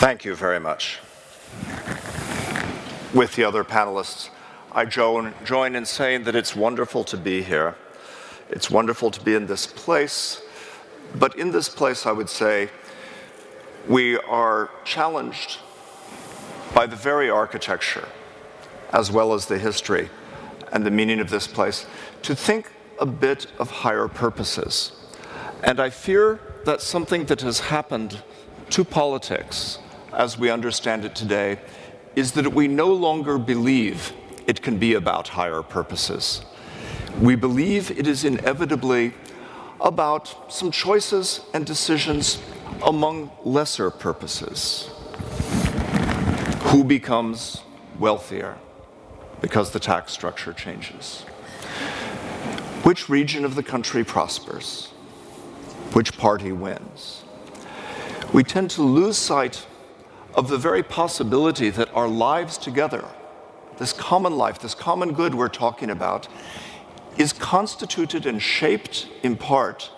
Thank you very much. With the other panelists, I join, join in saying that it's wonderful to be here. It's wonderful to be in this place. But in this place, I would say, we are challenged by the very architecture, as well as the history and the meaning of this place, to think a bit of higher purposes. And I fear that something that has happened to politics, as we understand it today, is that we no longer believe it can be about higher purposes. We believe it is inevitably about some choices and decisions among lesser purposes. Who becomes wealthier because the tax structure changes? Which region of the country prospers? Which party wins? We tend to lose sight of the very possibility that our lives together, this common life, this common good we're talking about, is constituted and shaped in part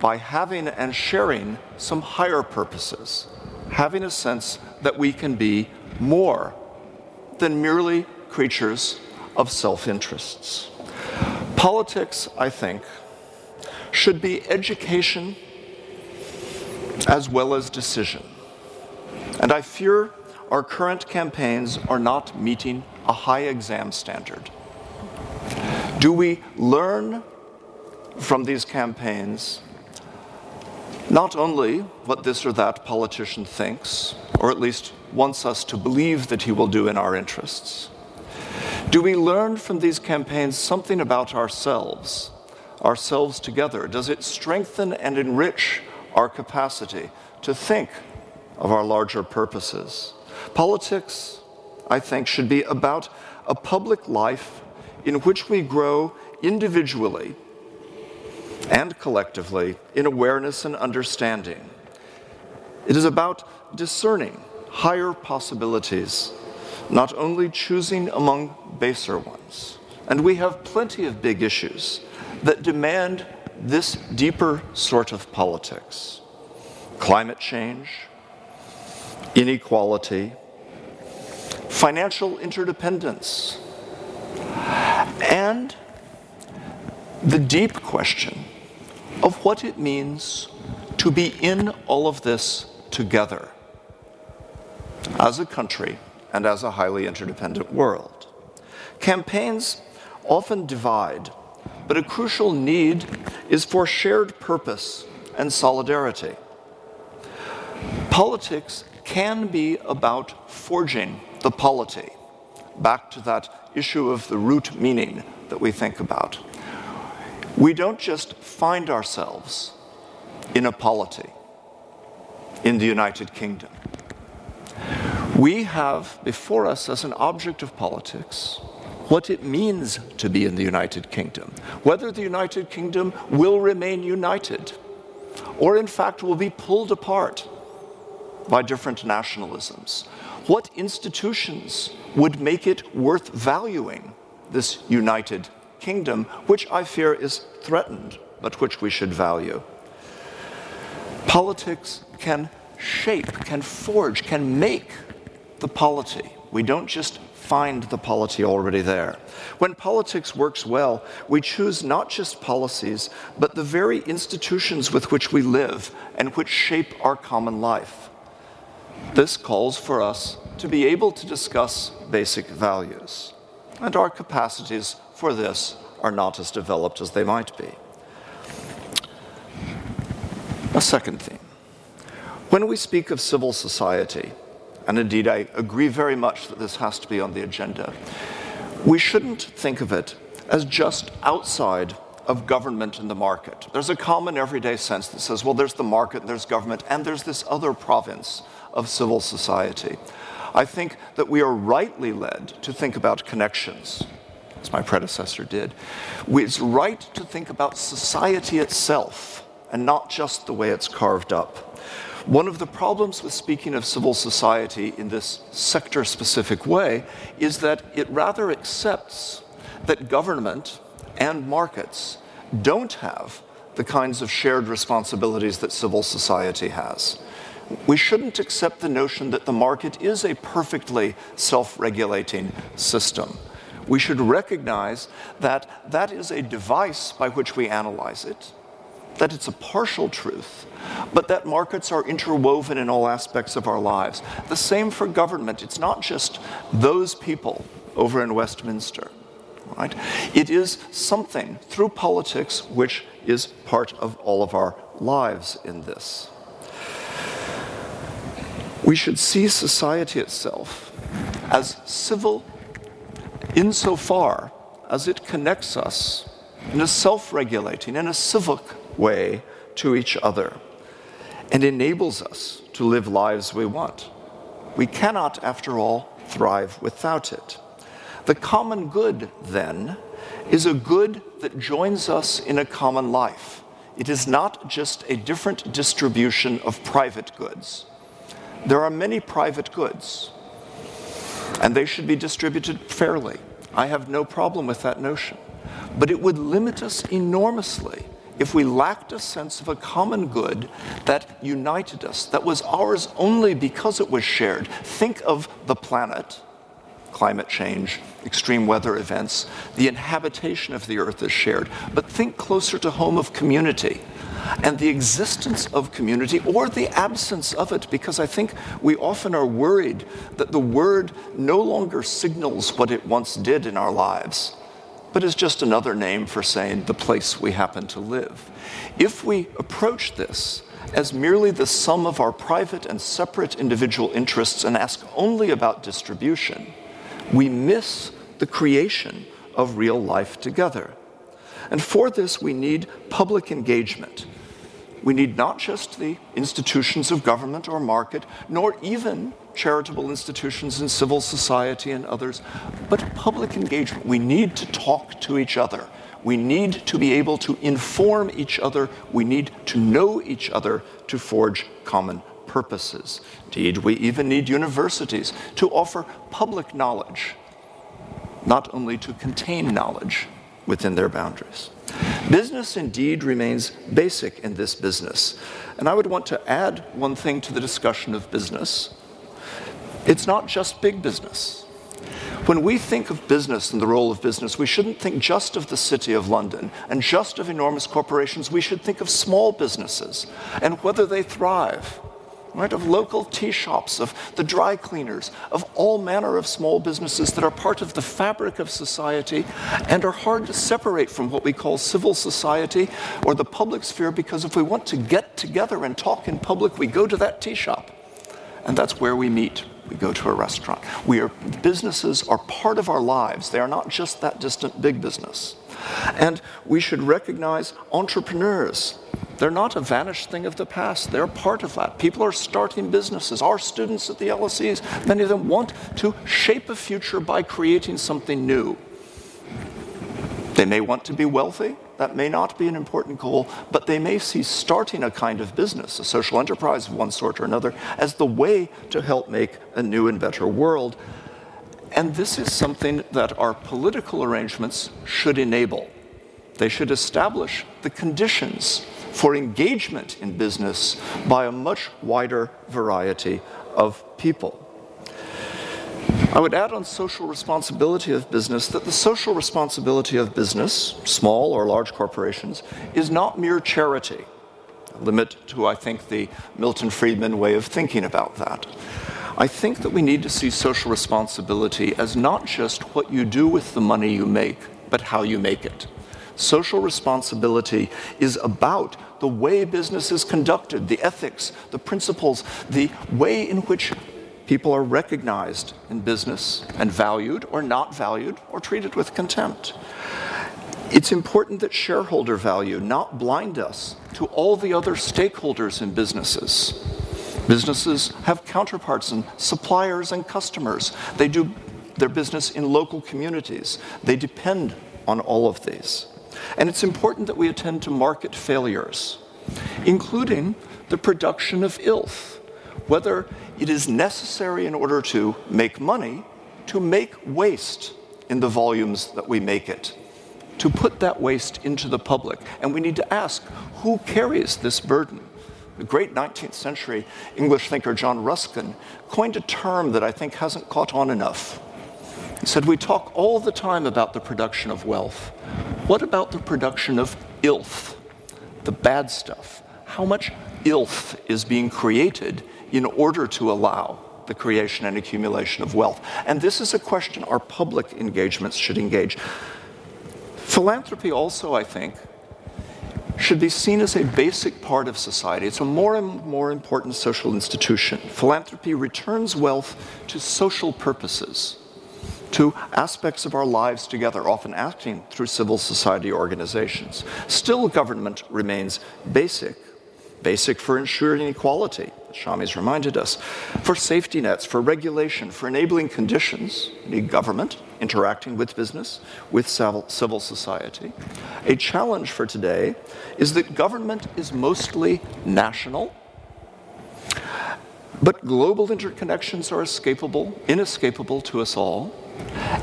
by having and sharing some higher purposes, having a sense that we can be more than merely creatures of self interests. Politics, I think, should be education as well as decision. And I fear our current campaigns are not meeting a high exam standard. Do we learn from these campaigns not only what this or that politician thinks, or at least wants us to believe that he will do in our interests? Do we learn from these campaigns something about ourselves, ourselves together? Does it strengthen and enrich our capacity to think of our larger purposes? Politics, I think, should be about a public life in which we grow individually and collectively in awareness and understanding. It is about discerning higher possibilities, not only choosing among baser ones. And we have plenty of big issues that demand this deeper sort of politics climate change, inequality, financial interdependence, and the deep question of what it means to be in all of this together as a country and as a highly interdependent world. Campaigns often divide, but a crucial need is for shared purpose and solidarity. Politics can be about forging the polity, back to that issue of the root meaning that we think about. We don't just find ourselves in a polity in the United Kingdom. We have before us as an object of politics what it means to be in the United Kingdom, whether the United Kingdom will remain united or in fact will be pulled apart by different nationalisms. What institutions would make it worth valuing this united kingdom, which I fear is threatened, but which we should value. Politics can shape, can forge, can make the polity. We don't just find the polity already there. When politics works well, we choose not just policies, but the very institutions with which we live and which shape our common life. This calls for us to be able to discuss basic values. And our capacities for this are not as developed as they might be. A second theme. When we speak of civil society, and indeed I agree very much that this has to be on the agenda, we shouldn't think of it as just outside of government and the market. There's a common everyday sense that says, well, there's the market, there's government, and there's this other province of civil society. I think that we are rightly led to think about connections as my predecessor did. It's right to think about society itself and not just the way it's carved up. One of the problems with speaking of civil society in this sector specific way is that it rather accepts that government and markets don't have the kinds of shared responsibilities that civil society has. We shouldn't accept the notion that the market is a perfectly self regulating system. We should recognize that that is a device by which we analyze it, that it's a partial truth, but that markets are interwoven in all aspects of our lives. The same for government. It's not just those people over in Westminster. Right? It is something through politics which is part of all of our lives in this. We should see society itself as civil insofar as it connects us in a self regulating, in a civic way to each other and enables us to live lives we want. We cannot, after all, thrive without it. The common good, then, is a good that joins us in a common life. It is not just a different distribution of private goods. There are many private goods, and they should be distributed fairly. I have no problem with that notion. But it would limit us enormously if we lacked a sense of a common good that united us, that was ours only because it was shared. Think of the planet, climate change, extreme weather events, the inhabitation of the earth is shared. But think closer to home of community and the existence of community or the absence of it, because I think we often are worried that the word no longer signals what it once did in our lives but is just another name for saying the place we happen to live. If we approach this as merely the sum of our private and separate individual interests and ask only about distribution, we miss the creation of real life together. And for this, we need public engagement. We need not just the institutions of government or market, nor even charitable institutions and civil society and others, but public engagement. We need to talk to each other. We need to be able to inform each other. We need to know each other to forge common purposes. Indeed, we even need universities to offer public knowledge, not only to contain knowledge within their boundaries. Business indeed remains basic in this business. And I would want to add one thing to the discussion of business it's not just big business. When we think of business and the role of business, we shouldn't think just of the City of London and just of enormous corporations. We should think of small businesses and whether they thrive, right? Of local tea shops, of the dry cleaners, of all manner of small businesses that are part of the fabric of society and are hard to separate from what we call civil society or the public sphere because if we want to get together and talk in public, we go to that tea shop. And that's where we meet we go to a restaurant. We are, businesses are part of our lives. They are not just that distant big business. And we should recognize entrepreneurs. They're not a vanished thing of the past. They're part of that. People are starting businesses. Our students at the LSEs, many of them want to shape a future by creating something new. They may want to be wealthy. That may not be an important goal, but they may see starting a kind of business, a social enterprise of one sort or another, as the way to help make a new and better world. And this is something that our political arrangements should enable. They should establish the conditions for engagement in business by a much wider variety of people. I would add on social responsibility of business that the social responsibility of business, small or large corporations, is not mere charity. A limit to, I think, the Milton Friedman way of thinking about that. I think that we need to see social responsibility as not just what you do with the money you make, but how you make it. Social responsibility is about the way business is conducted, the ethics, the principles, the way in which people are recognized in business and valued or not valued or treated with contempt. It's important that shareholder value not blind us to all the other stakeholders in businesses. Businesses have counterparts and suppliers and customers. They do their business in local communities. They depend on all of these. And it's important that we attend to market failures, including the production of ilth, whether it is necessary in order to make money to make waste in the volumes that we make it, to put that waste into the public. And we need to ask who carries this burden? The great 19th century English thinker John Ruskin coined a term that I think hasn't caught on enough. He said, We talk all the time about the production of wealth. What about the production of ilth, the bad stuff? How much ilth is being created in order to allow the creation and accumulation of wealth? And this is a question our public engagements should engage. Philanthropy also, I think, should be seen as a basic part of society. It's a more and more important social institution. Philanthropy returns wealth to social purposes, to aspects of our lives together, often acting through civil society organizations. Still, government remains basic, basic for ensuring equality, as Shami's reminded us, for safety nets, for regulation, for enabling conditions, need government interacting with business, with civil society. A challenge for today is that government is mostly national, but global interconnections are escapable, inescapable to us all.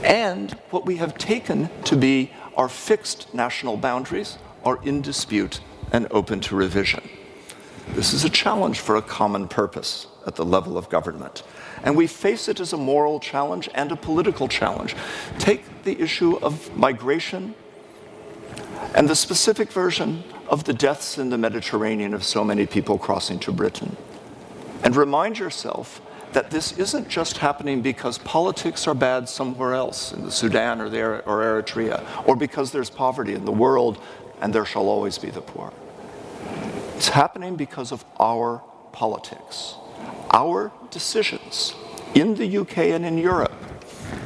And what we have taken to be our fixed national boundaries are in dispute and open to revision. This is a challenge for a common purpose at the level of government. And we face it as a moral challenge and a political challenge. Take the issue of migration and the specific version of the deaths in the Mediterranean of so many people crossing to Britain. And remind yourself that this isn't just happening because politics are bad somewhere else, in the Sudan or, the, or Eritrea, or because there's poverty in the world and there shall always be the poor. It's happening because of our politics, our decisions in the UK and in Europe.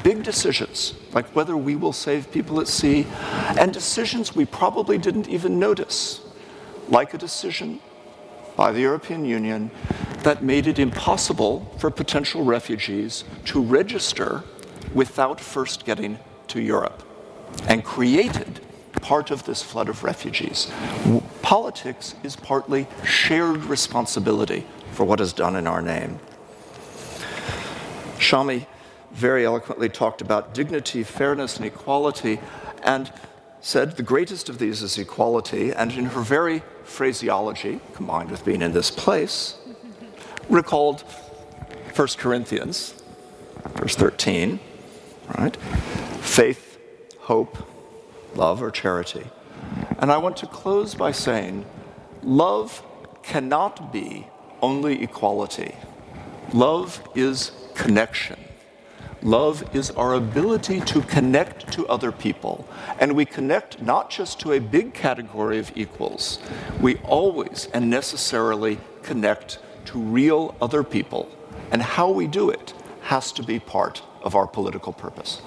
Big decisions, like whether we will save people at sea, and decisions we probably didn't even notice, like a decision by the European Union that made it impossible for potential refugees to register without first getting to Europe and created part of this flood of refugees. Politics is partly shared responsibility for what is done in our name. Shami very eloquently talked about dignity, fairness, and equality, and said the greatest of these is equality, and in her very phraseology, combined with being in this place, recalled 1 Corinthians, verse 13, right? Faith, hope, love, or charity. And I want to close by saying love cannot be only equality. Love is connection. Love is our ability to connect to other people. And we connect not just to a big category of equals, we always and necessarily connect to real other people. And how we do it has to be part of our political purpose.